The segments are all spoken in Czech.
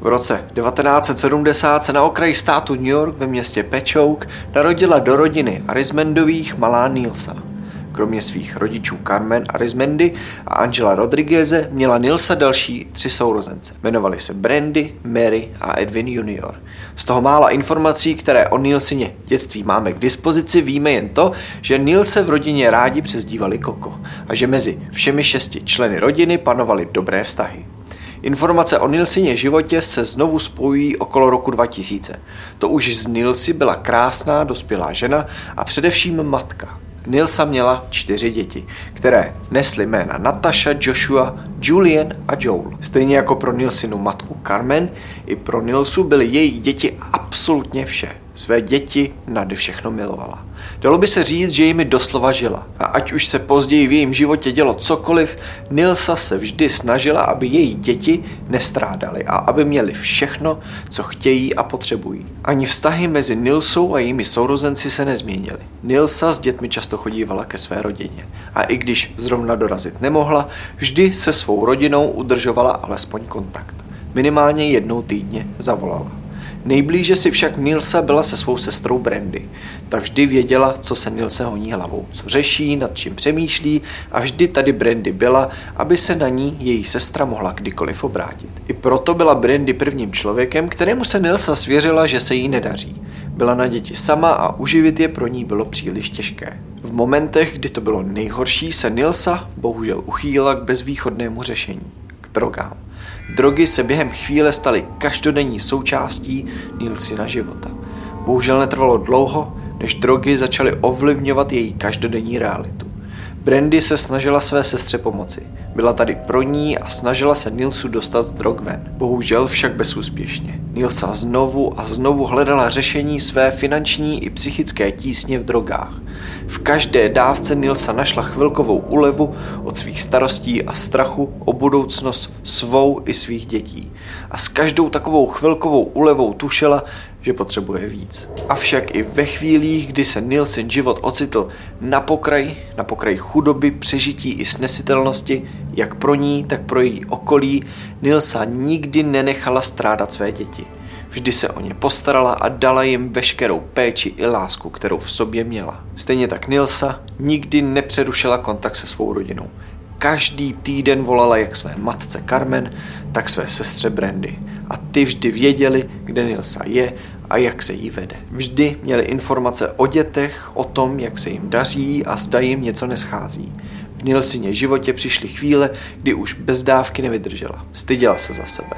V roce 1970 se na okraji státu New York ve městě Patchogue narodila do rodiny Arismendových malá Nilsa. Kromě svých rodičů Carmen Arismendy a Angela Rodrigueze měla Nilsa další tři sourozence. Jmenovali se Brandy, Mary a Edwin Jr. Z toho mála informací, které o Nilsině dětství máme k dispozici, víme jen to, že Nilse v rodině rádi přezdívali Koko a že mezi všemi šesti členy rodiny panovaly dobré vztahy. Informace o Nilsině životě se znovu spojují okolo roku 2000. To už z Nilsy byla krásná dospělá žena a především matka. Nilsa měla čtyři děti, které nesly jména Natasha, Joshua, Julian a Joel. Stejně jako pro Nilsinu matku Carmen, i pro Nilsu byly její děti absolutně vše. Své děti nade všechno milovala. Dalo by se říct, že jimi doslova žila. A ať už se později v jejím životě dělo cokoliv, Nilsa se vždy snažila, aby její děti nestrádaly a aby měli všechno, co chtějí a potřebují. Ani vztahy mezi Nilsou a jejími sourozenci se nezměnily. Nilsa s dětmi často chodívala ke své rodině. A i když zrovna dorazit nemohla, vždy se svou rodinou udržovala alespoň kontakt. Minimálně jednou týdně zavolala. Nejblíže si však Nilsa byla se svou sestrou Brandy. Ta vždy věděla, co se Nilse honí hlavou, co řeší, nad čím přemýšlí a vždy tady Brandy byla, aby se na ní její sestra mohla kdykoliv obrátit. I proto byla Brandy prvním člověkem, kterému se Nilsa svěřila, že se jí nedaří. Byla na děti sama a uživit je pro ní bylo příliš těžké. V momentech, kdy to bylo nejhorší, se Nilsa bohužel uchýlila k bezvýchodnému řešení, k drogám. Drogy se během chvíle staly každodenní součástí Nilsina života. Bohužel netrvalo dlouho, než drogy začaly ovlivňovat její každodenní realitu. Brandy se snažila své sestře pomoci. Byla tady pro ní a snažila se Nilsu dostat z drog ven. Bohužel však bezúspěšně. Nilsa znovu a znovu hledala řešení své finanční i psychické tísně v drogách. V každé dávce Nilsa našla chvilkovou úlevu od svých starostí a strachu o budoucnost svou i svých dětí. A s každou takovou chvilkovou úlevou tušila, že potřebuje víc. Avšak i ve chvílích, kdy se Nilsin život ocitl na pokraji, na pokraji chudoby, přežití i snesitelnosti, jak pro ní, tak pro její okolí, Nilsa nikdy nenechala strádat své děti. Vždy se o ně postarala a dala jim veškerou péči i lásku, kterou v sobě měla. Stejně tak Nilsa nikdy nepřerušila kontakt se svou rodinou. Každý týden volala jak své matce Carmen, tak své sestře Brandy. A ty vždy věděli, kde Nilsa je a jak se jí vede. Vždy měli informace o dětech, o tom, jak se jim daří a zda jim něco neschází. V Nilsině životě přišly chvíle, kdy už bez dávky nevydržela. Styděla se za sebe.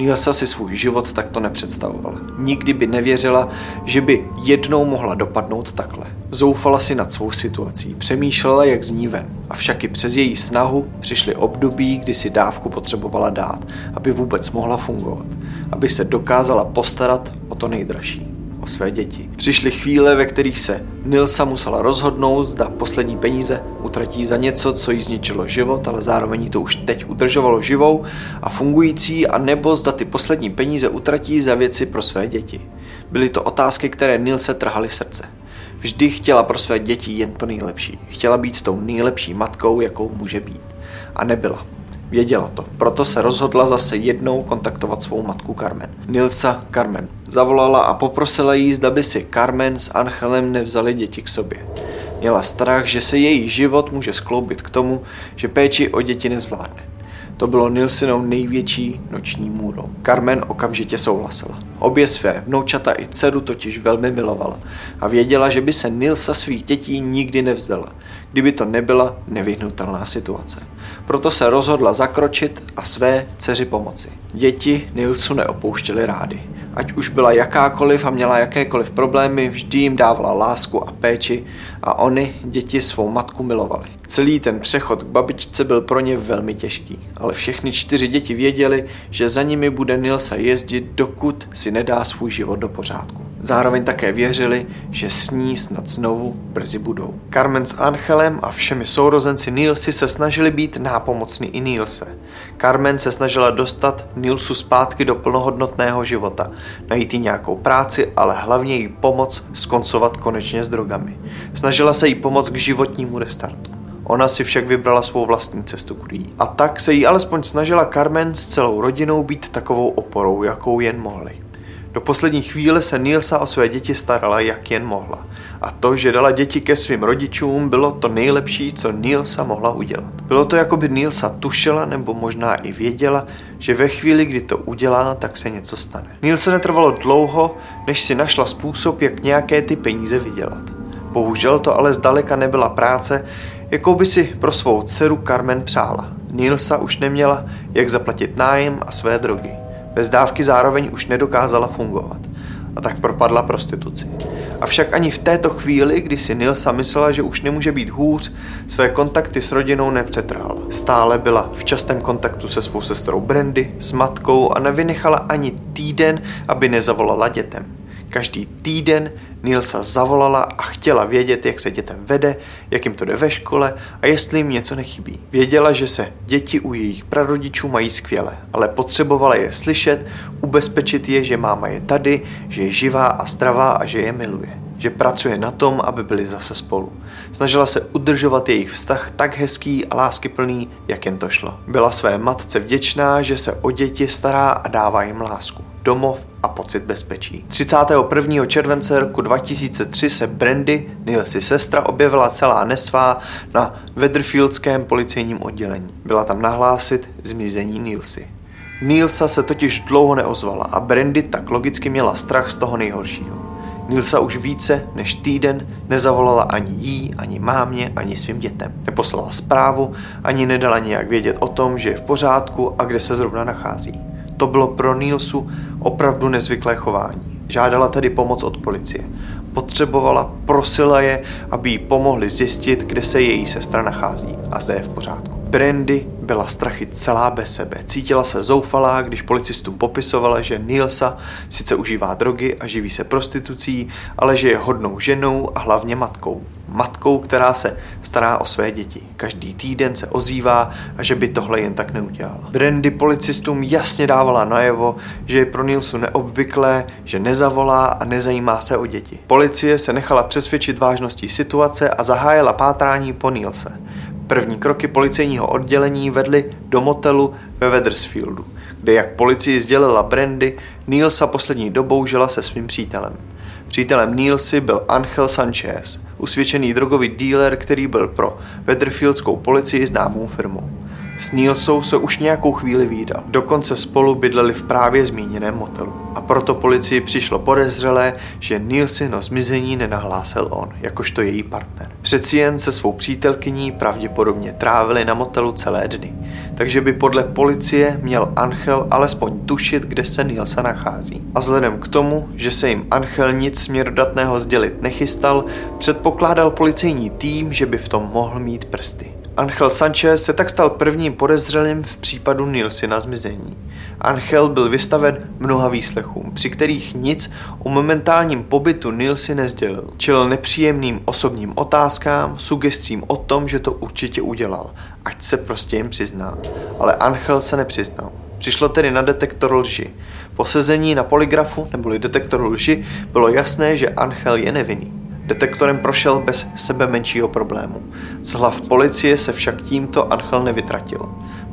Nilsa si svůj život takto nepředstavovala. Nikdy by nevěřila, že by jednou mohla dopadnout takhle. Zoufala si nad svou situací, přemýšlela, jak z ní ven. Avšak i přes její snahu přišly období, kdy si dávku potřebovala dát, aby vůbec mohla fungovat, aby se dokázala postarat o to nejdražší o své děti. Přišly chvíle, ve kterých se Nilsa musela rozhodnout, zda poslední peníze utratí za něco, co jí zničilo život, ale zároveň to už teď udržovalo živou a fungující, a nebo zda ty poslední peníze utratí za věci pro své děti. Byly to otázky, které Nilse trhaly srdce. Vždy chtěla pro své děti jen to nejlepší. Chtěla být tou nejlepší matkou, jakou může být. A nebyla. Věděla to, proto se rozhodla zase jednou kontaktovat svou matku Carmen. Nilsa Carmen. Zavolala a poprosila jí, zda by si Carmen s Angelem nevzali děti k sobě. Měla strach, že se její život může skloubit k tomu, že péči o děti nezvládne. To bylo Nilsinou největší noční můrou. Carmen okamžitě souhlasila. Obě své vnoučata i dceru totiž velmi milovala a věděla, že by se Nilsa svých dětí nikdy nevzdala, kdyby to nebyla nevyhnutelná situace. Proto se rozhodla zakročit a své dceři pomoci. Děti Nilsu neopouštěly rády. Ať už byla jakákoliv a měla jakékoliv problémy, vždy jim dávala lásku a péči a oni děti svou matku milovali. Celý ten přechod k babičce byl pro ně velmi těžký, ale všechny čtyři děti věděli, že za nimi bude Nilsa jezdit, dokud si nedá svůj život do pořádku. Zároveň také věřili, že s ní snad znovu brzy budou. Carmen s Angelem a všemi sourozenci Nilsi se snažili být nápomocní i Nilse. Carmen se snažila dostat Nilsu zpátky do plnohodnotného života, najít jí nějakou práci, ale hlavně jí pomoct skoncovat konečně s drogami. Snažila se jí pomoct k životnímu restartu. Ona si však vybrala svou vlastní cestu k A tak se jí alespoň snažila Carmen s celou rodinou být takovou oporou, jakou jen mohli. Do poslední chvíle se Nilsa o své děti starala, jak jen mohla. A to, že dala děti ke svým rodičům, bylo to nejlepší, co Nilsa mohla udělat. Bylo to, jako by Nilsa tušila nebo možná i věděla, že ve chvíli, kdy to udělá, tak se něco stane. Nilsa netrvalo dlouho, než si našla způsob, jak nějaké ty peníze vydělat. Bohužel to ale zdaleka nebyla práce, jakou by si pro svou dceru Carmen přála. Nilsa už neměla, jak zaplatit nájem a své drogy. Bez dávky zároveň už nedokázala fungovat a tak propadla prostituci. Avšak ani v této chvíli, kdy si Nilsa myslela, že už nemůže být hůř, své kontakty s rodinou nepřetrála. Stále byla v častém kontaktu se svou sestrou Brandy, s matkou a nevynechala ani týden, aby nezavolala dětem. Každý týden Nilsa zavolala a chtěla vědět, jak se dětem vede, jak jim to jde ve škole a jestli jim něco nechybí. Věděla, že se děti u jejich prarodičů mají skvěle, ale potřebovala je slyšet, ubezpečit je, že máma je tady, že je živá a zdravá a že je miluje že pracuje na tom, aby byli zase spolu. Snažila se udržovat jejich vztah tak hezký a láskyplný, jak jen to šlo. Byla své matce vděčná, že se o děti stará a dává jim lásku domov a pocit bezpečí. 31. července roku 2003 se Brandy, Nilsi sestra, objevila celá nesvá na Weatherfieldském policejním oddělení. Byla tam nahlásit zmizení Nilsi. Nilsa se totiž dlouho neozvala a Brandy tak logicky měla strach z toho nejhoršího. Nilsa už více než týden nezavolala ani jí, ani mámě, ani svým dětem. Neposlala zprávu, ani nedala nějak vědět o tom, že je v pořádku a kde se zrovna nachází. To bylo pro Nilsu opravdu nezvyklé chování. Žádala tedy pomoc od policie. Potřebovala, prosila je, aby jí pomohli zjistit, kde se její sestra nachází a zde je v pořádku. Brandy byla strachy celá bez sebe. Cítila se zoufalá, když policistům popisovala, že Nilsa sice užívá drogy a živí se prostitucí, ale že je hodnou ženou a hlavně matkou. Matkou, která se stará o své děti. Každý týden se ozývá a že by tohle jen tak neudělala. Brandy policistům jasně dávala najevo, že je pro Nilsu neobvyklé, že nezavolá a nezajímá se o děti. Policie se nechala přesvědčit vážností situace a zahájila pátrání po Nilse. První kroky policejního oddělení vedly do motelu ve Wethersfieldu, kde jak policii sdělila Brandy, Nielsa poslední dobou žila se svým přítelem. Přítelem Nielsy byl Angel Sanchez, usvědčený drogový dealer, který byl pro Weatherfieldskou policii známou firmou. S Nilsou se už nějakou chvíli výdal. Dokonce spolu bydleli v právě zmíněném motelu. A proto policii přišlo podezřelé, že Nilsino zmizení nenahlásil on, jakožto její partner. Přeci jen se svou přítelkyní pravděpodobně trávili na motelu celé dny. Takže by podle policie měl Angel alespoň tušit, kde se Nilsa nachází. A vzhledem k tomu, že se jim Angel nic směrodatného sdělit nechystal, předpokládal policejní tým, že by v tom mohl mít prsty. Angel Sanchez se tak stal prvním podezřelým v případu Nilsy na zmizení. Angel byl vystaven mnoha výslechům, při kterých nic o momentálním pobytu Nilsy nezdělil. Čelil nepříjemným osobním otázkám, sugestím o tom, že to určitě udělal, ať se prostě jim přizná. Ale Angel se nepřiznal. Přišlo tedy na detektor lži. Po sezení na poligrafu neboli detektoru lži bylo jasné, že Angel je nevinný. Detektorem prošel bez sebe menšího problému. Z hlav policie se však tímto Angel nevytratil.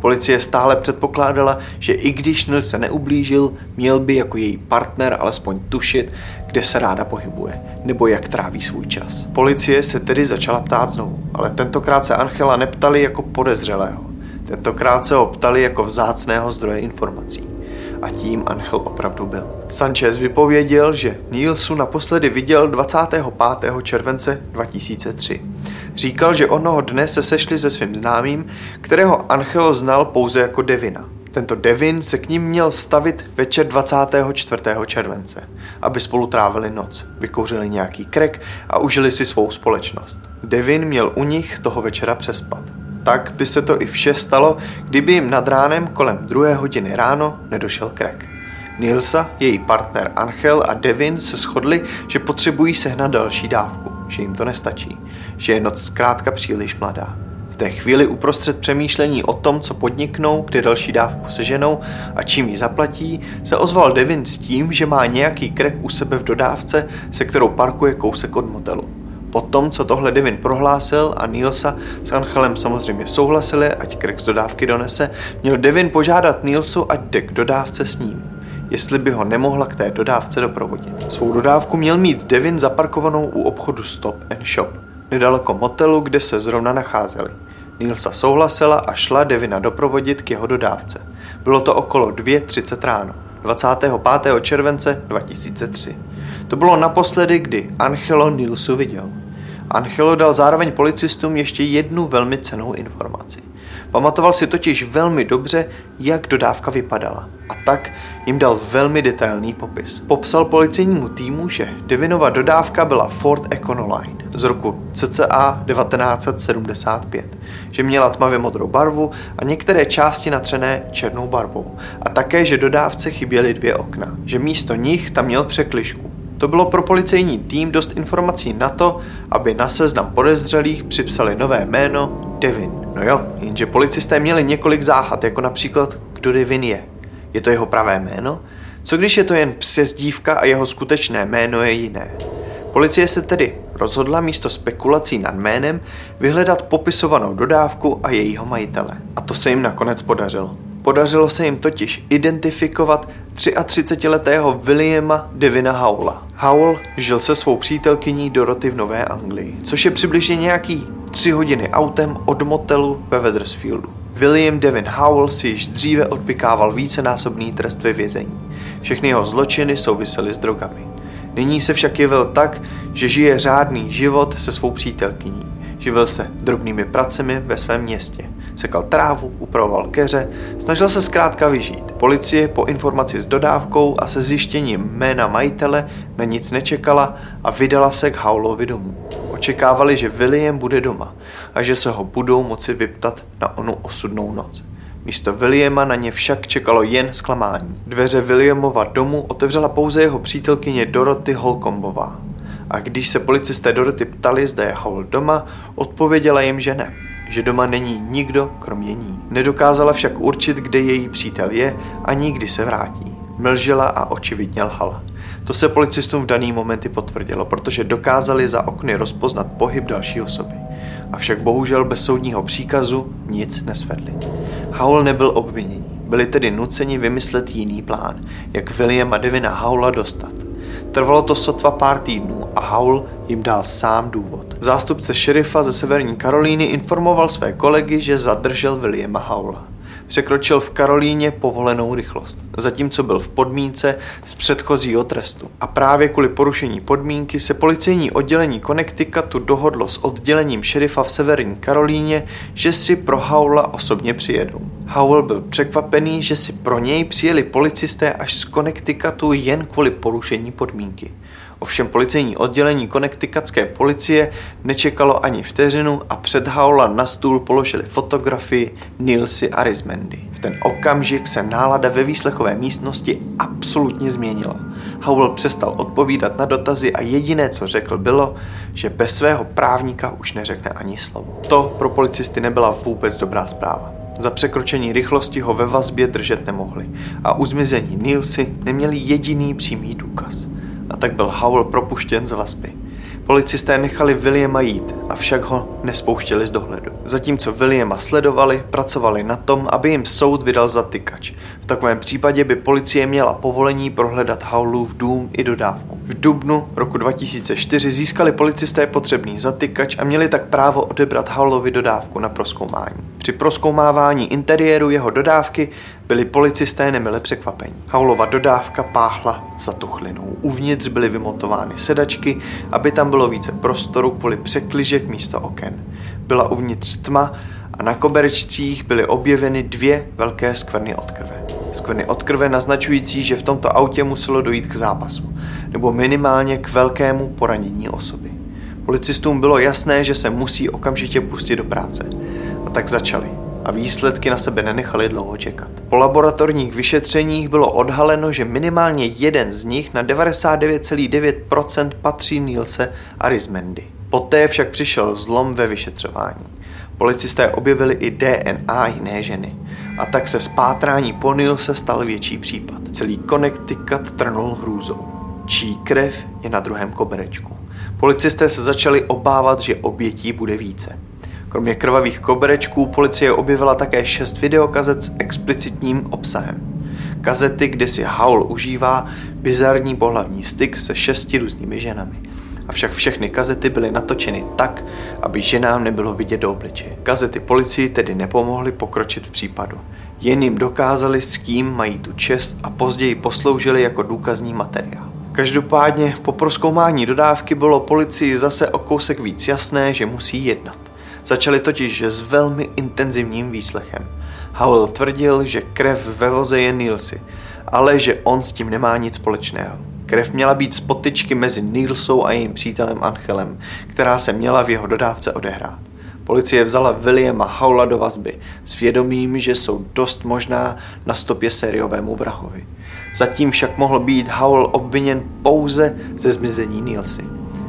Policie stále předpokládala, že i když Nil se neublížil, měl by jako její partner alespoň tušit, kde se ráda pohybuje, nebo jak tráví svůj čas. Policie se tedy začala ptát znovu, ale tentokrát se Angela neptali jako podezřelého. Tentokrát se ho ptali jako vzácného zdroje informací a tím Angel opravdu byl. Sanchez vypověděl, že Nielsu naposledy viděl 25. července 2003. Říkal, že onoho dne se sešli se svým známým, kterého Angel znal pouze jako Devina. Tento Devin se k ním měl stavit večer 24. července, aby spolu trávili noc, vykouřili nějaký krek a užili si svou společnost. Devin měl u nich toho večera přespat tak by se to i vše stalo, kdyby jim nad ránem kolem druhé hodiny ráno nedošel krek. Nilsa, její partner Angel a Devin se shodli, že potřebují sehnat další dávku, že jim to nestačí, že je noc zkrátka příliš mladá. V té chvíli uprostřed přemýšlení o tom, co podniknou, kde další dávku seženou a čím ji zaplatí, se ozval Devin s tím, že má nějaký krek u sebe v dodávce, se kterou parkuje kousek od motelu. Po tom, co tohle Devin prohlásil a Nilsa s Angelem samozřejmě souhlasili, ať krek z dodávky donese, měl Devin požádat Nilsu, ať jde k dodávce s ním jestli by ho nemohla k té dodávce doprovodit. Svou dodávku měl mít Devin zaparkovanou u obchodu Stop and Shop, nedaleko motelu, kde se zrovna nacházeli. Nilsa souhlasila a šla Devina doprovodit k jeho dodávce. Bylo to okolo 2.30 ráno, 25. července 2003. To bylo naposledy, kdy Angelo Nilsu viděl. Angelo dal zároveň policistům ještě jednu velmi cenou informaci. Pamatoval si totiž velmi dobře, jak dodávka vypadala a tak jim dal velmi detailní popis. Popsal policejnímu týmu, že Devinova dodávka byla Ford Econoline z roku cca 1975, že měla tmavě modrou barvu a některé části natřené černou barvou a také, že dodávce chyběly dvě okna, že místo nich tam měl překližku. To bylo pro policejní tým dost informací na to, aby na seznam podezřelých připsali nové jméno Devin. No jo, jenže policisté měli několik záhad, jako například, kdo Devin je. Je to jeho pravé jméno? Co když je to jen přezdívka a jeho skutečné jméno je jiné? Policie se tedy rozhodla místo spekulací nad jménem vyhledat popisovanou dodávku a jejího majitele. A to se jim nakonec podařilo. Podařilo se jim totiž identifikovat 33-letého Williama Devina Howla. Howl žil se svou přítelkyní Dorothy v Nové Anglii, což je přibližně nějaký 3 hodiny autem od motelu ve Wethersfieldu. William Devin Howell si již dříve odpikával vícenásobný trest ve vězení. Všechny jeho zločiny souvisely s drogami. Nyní se však jevil tak, že žije řádný život se svou přítelkyní. Živil se drobnými pracemi ve svém městě. Sekal trávu, upravoval keře, snažil se zkrátka vyžít. Policie po informaci s dodávkou a se zjištěním jména majitele na nic nečekala a vydala se k Howlovi domů. Očekávali, že William bude doma a že se ho budou moci vyptat na onu osudnou noc. Místo Williama na ně však čekalo jen zklamání. Dveře Williamova domu otevřela pouze jeho přítelkyně Dorothy Holkombová. A když se policisté Dorothy ptali, zda je Howell doma, odpověděla jim, že ne že doma není nikdo kromě ní. Nedokázala však určit, kde její přítel je ani kdy se vrátí. Mlžela a očividně lhala. To se policistům v daný momenty potvrdilo, protože dokázali za okny rozpoznat pohyb další osoby. Avšak bohužel bez soudního příkazu nic nesvedli. Howl nebyl obviněný, byli tedy nuceni vymyslet jiný plán, jak Williama Devina Howla dostat. Trvalo to sotva pár týdnů a Howl jim dal sám důvod. Zástupce šerifa ze Severní Karolíny informoval své kolegy, že zadržel Williama Howla překročil v Karolíně povolenou rychlost, zatímco byl v podmínce z předchozího trestu. A právě kvůli porušení podmínky se policejní oddělení Connecticutu dohodlo s oddělením šerifa v Severní Karolíně, že si pro Howla osobně přijedou. Howell byl překvapený, že si pro něj přijeli policisté až z Connecticutu jen kvůli porušení podmínky. Ovšem policejní oddělení konektikatské policie nečekalo ani vteřinu a před Haula na stůl položili fotografii Nilsy Arismendy. V ten okamžik se nálada ve výslechové místnosti absolutně změnila. Howell přestal odpovídat na dotazy a jediné, co řekl, bylo, že bez svého právníka už neřekne ani slovo. To pro policisty nebyla vůbec dobrá zpráva. Za překročení rychlosti ho ve vazbě držet nemohli a u zmizení Nilsy neměli jediný přímý důkaz a tak byl Howell propuštěn z vazby. Policisté nechali Williama jít, avšak ho nespouštěli z dohledu. Zatímco Williama sledovali, pracovali na tom, aby jim soud vydal zatykač. V takovém případě by policie měla povolení prohledat Howlův dům i dodávku. V dubnu roku 2004 získali policisté potřebný zatykač a měli tak právo odebrat Howlovi dodávku na proskoumání. Při proskoumávání interiéru jeho dodávky byli policisté nemile překvapení. Haulova dodávka páchla za tuchlinou. Uvnitř byly vymontovány sedačky, aby tam bylo více prostoru kvůli překližek místo oken. Byla uvnitř tma a na koberečcích byly objeveny dvě velké skvrny od krve. Skvrny od krve naznačující, že v tomto autě muselo dojít k zápasu, nebo minimálně k velkému poranění osoby. Policistům bylo jasné, že se musí okamžitě pustit do práce. A tak začali. a výsledky na sebe nenechaly dlouho čekat. Po laboratorních vyšetřeních bylo odhaleno, že minimálně jeden z nich na 99,9% patří Nilse Arismendy. Poté však přišel zlom ve vyšetřování. Policisté objevili i DNA jiné ženy. A tak se zpátrání po Nilse stal větší případ. Celý Connecticut trnul hrůzou. Čí krev je na druhém koberečku. Policisté se začali obávat, že obětí bude více. Kromě krvavých koberečků policie objevila také šest videokazet s explicitním obsahem. Kazety, kde si Howl užívá bizarní pohlavní styk se šesti různými ženami. Avšak všechny kazety byly natočeny tak, aby ženám nebylo vidět do obličeje. Kazety policii tedy nepomohly pokročit v případu. Jen jim dokázali, s kým mají tu čest a později posloužili jako důkazní materiál. Každopádně po proskoumání dodávky bylo policii zase o kousek víc jasné, že musí jednat. Začali totiž s velmi intenzivním výslechem. Howell tvrdil, že krev ve voze je Nilsy, ale že on s tím nemá nic společného. Krev měla být z potyčky mezi Nilsou a jejím přítelem Angelem, která se měla v jeho dodávce odehrát. Policie vzala Williama Howla do vazby s vědomím, že jsou dost možná na stopě sériovému vrahovi. Zatím však mohl být Howl obviněn pouze ze zmizení Nilsy.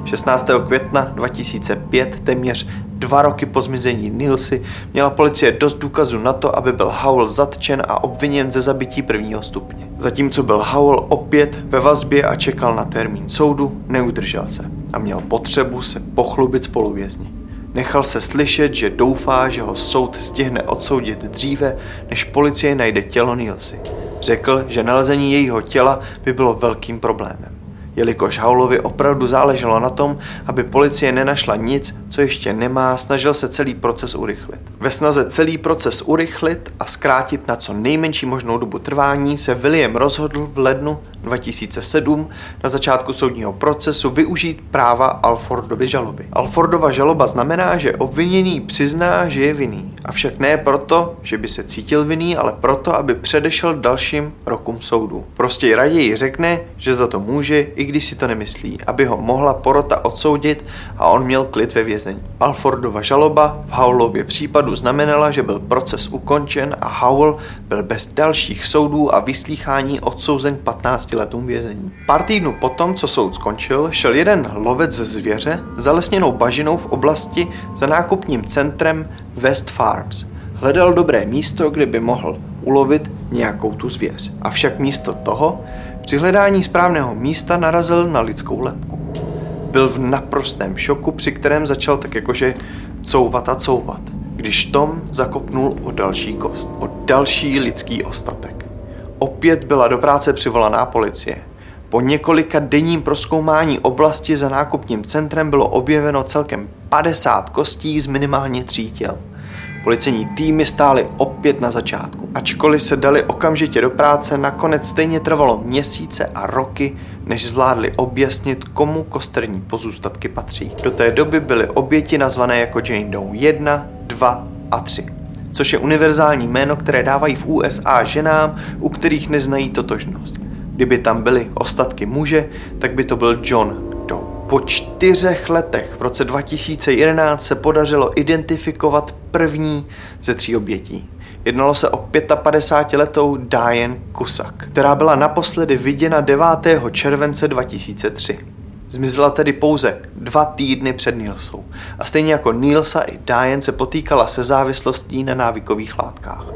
16. května 2005, téměř dva roky po zmizení Nilsy, měla policie dost důkazů na to, aby byl Howl zatčen a obviněn ze zabití prvního stupně. Zatímco byl Howl opět ve vazbě a čekal na termín soudu, neudržel se a měl potřebu se pochlubit spoluvězni. Nechal se slyšet, že doufá, že ho soud stihne odsoudit dříve, než policie najde tělo Nilsy. Řekl, že nalezení jejího těla by bylo velkým problémem. Jelikož Haulovi opravdu záleželo na tom, aby policie nenašla nic, co ještě nemá, snažil se celý proces urychlit. Ve snaze celý proces urychlit a zkrátit na co nejmenší možnou dobu trvání se William rozhodl v lednu 2007 na začátku soudního procesu využít práva Alfordovy žaloby. Alfordova žaloba znamená, že obviněný přizná, že je vinný. Avšak ne proto, že by se cítil vinný, ale proto, aby předešel dalším rokům soudu. Prostě raději řekne, že za to může, i když si to nemyslí, aby ho mohla porota odsoudit a on měl klid ve vězení. Alfordova žaloba v Howlově případu znamenala, že byl proces ukončen a Howell byl bez dalších soudů a vyslýchání odsouzen 15 letům vězení. Pár týdnů potom, co soud skončil, šel jeden lovec ze zvěře zalesněnou bažinou v oblasti za nákupním centrem West Farms. Hledal dobré místo, kde by mohl ulovit nějakou tu zvěř. Avšak místo toho při hledání správného místa narazil na lidskou lepku. Byl v naprostém šoku, při kterém začal tak jakože couvat a couvat, když Tom zakopnul o další kost, o další lidský ostatek. Opět byla do práce přivolaná policie. Po několika denním proskoumání oblasti za nákupním centrem bylo objeveno celkem 50 kostí z minimálně tří těl. Policejní týmy stály opět na začátku. Ačkoliv se dali okamžitě do práce, nakonec stejně trvalo měsíce a roky, než zvládli objasnit, komu kosterní pozůstatky patří. Do té doby byly oběti nazvané jako Jane Doe 1, 2 a 3 což je univerzální jméno, které dávají v USA ženám, u kterých neznají totožnost. Kdyby tam byly ostatky muže, tak by to byl John po čtyřech letech v roce 2011 se podařilo identifikovat první ze tří obětí. Jednalo se o 55-letou Diane Kusak, která byla naposledy viděna 9. července 2003. Zmizela tedy pouze dva týdny před Nilsou. A stejně jako Nilsa i Diane se potýkala se závislostí na návykových látkách.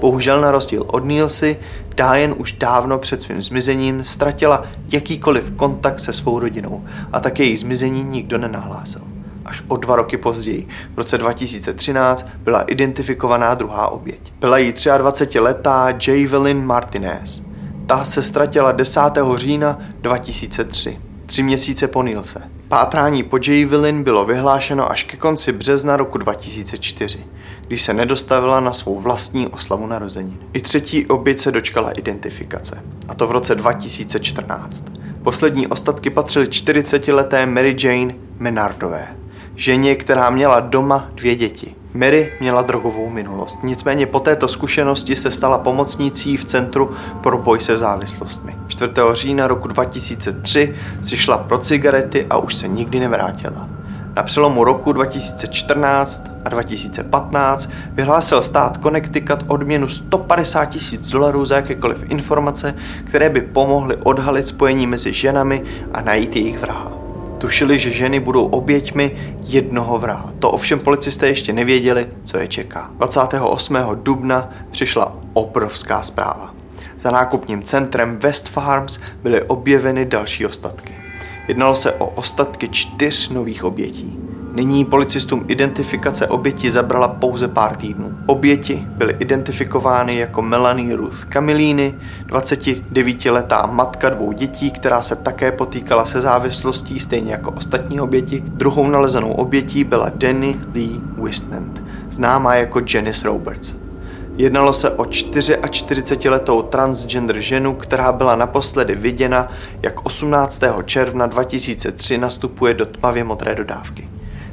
Bohužel na rozdíl od Nilsy, Diane už dávno před svým zmizením ztratila jakýkoliv kontakt se svou rodinou a tak její zmizení nikdo nenahlásil. Až o dva roky později, v roce 2013, byla identifikovaná druhá oběť. Byla jí 23-letá Javelin Martinez. Ta se ztratila 10. října 2003 tři měsíce po Nilse. Pátrání po Javelin bylo vyhlášeno až ke konci března roku 2004, když se nedostavila na svou vlastní oslavu narozenin. I třetí oběť se dočkala identifikace, a to v roce 2014. Poslední ostatky patřily 40-leté Mary Jane Menardové, ženě, která měla doma dvě děti – Mary měla drogovou minulost, nicméně po této zkušenosti se stala pomocnicí v Centru pro boj se závislostmi. 4. října roku 2003 si šla pro cigarety a už se nikdy nevrátila. Na přelomu roku 2014 a 2015 vyhlásil stát Connecticut odměnu 150 tisíc dolarů za jakékoliv informace, které by pomohly odhalit spojení mezi ženami a najít jejich vraha. Tušili, že ženy budou oběťmi jednoho vraha. To ovšem policisté ještě nevěděli, co je čeká. 28. dubna přišla obrovská zpráva. Za nákupním centrem West Farms byly objeveny další ostatky. Jednalo se o ostatky čtyř nových obětí. Nyní policistům identifikace oběti zabrala pouze pár týdnů. Oběti byly identifikovány jako Melanie Ruth Camillini, 29-letá matka dvou dětí, která se také potýkala se závislostí stejně jako ostatní oběti. Druhou nalezenou obětí byla Danny Lee Wisnant, známá jako Janice Roberts. Jednalo se o 44-letou transgender ženu, která byla naposledy viděna, jak 18. června 2003 nastupuje do tmavě modré dodávky.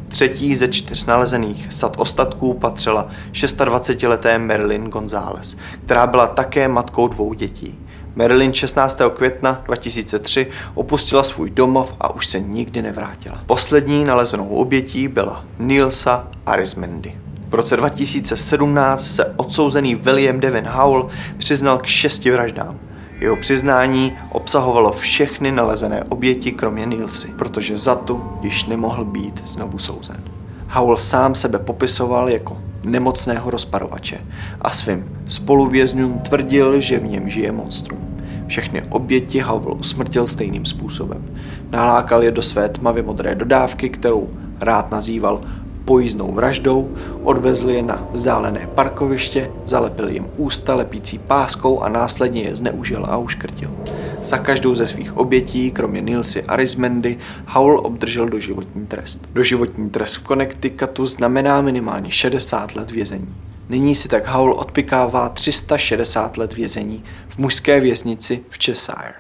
Třetí ze čtyř nalezených sad ostatků patřila 26-leté Marilyn González, která byla také matkou dvou dětí. Marilyn 16. května 2003 opustila svůj domov a už se nikdy nevrátila. Poslední nalezenou obětí byla Nilsa Arismendi. V roce 2017 se odsouzený William Devin Howell přiznal k šesti vraždám. Jeho přiznání obsahovalo všechny nalezené oběti kromě Nilsy, protože za tu již nemohl být znovu souzen. Howell sám sebe popisoval jako nemocného rozparovače a svým spoluvězňům tvrdil, že v něm žije monstrum. Všechny oběti Howell usmrtil stejným způsobem. Nalákal je do své tmavě modré dodávky, kterou rád nazýval pojízdnou vraždou, odvezli je na vzdálené parkoviště, zalepili jim ústa lepící páskou a následně je zneužil a uškrtil. Za každou ze svých obětí, kromě Nilsy Arismendy, Howell obdržel doživotní trest. Doživotní trest v Connecticutu znamená minimálně 60 let vězení. Nyní si tak Howell odpikává 360 let vězení v mužské věznici v Cheshire.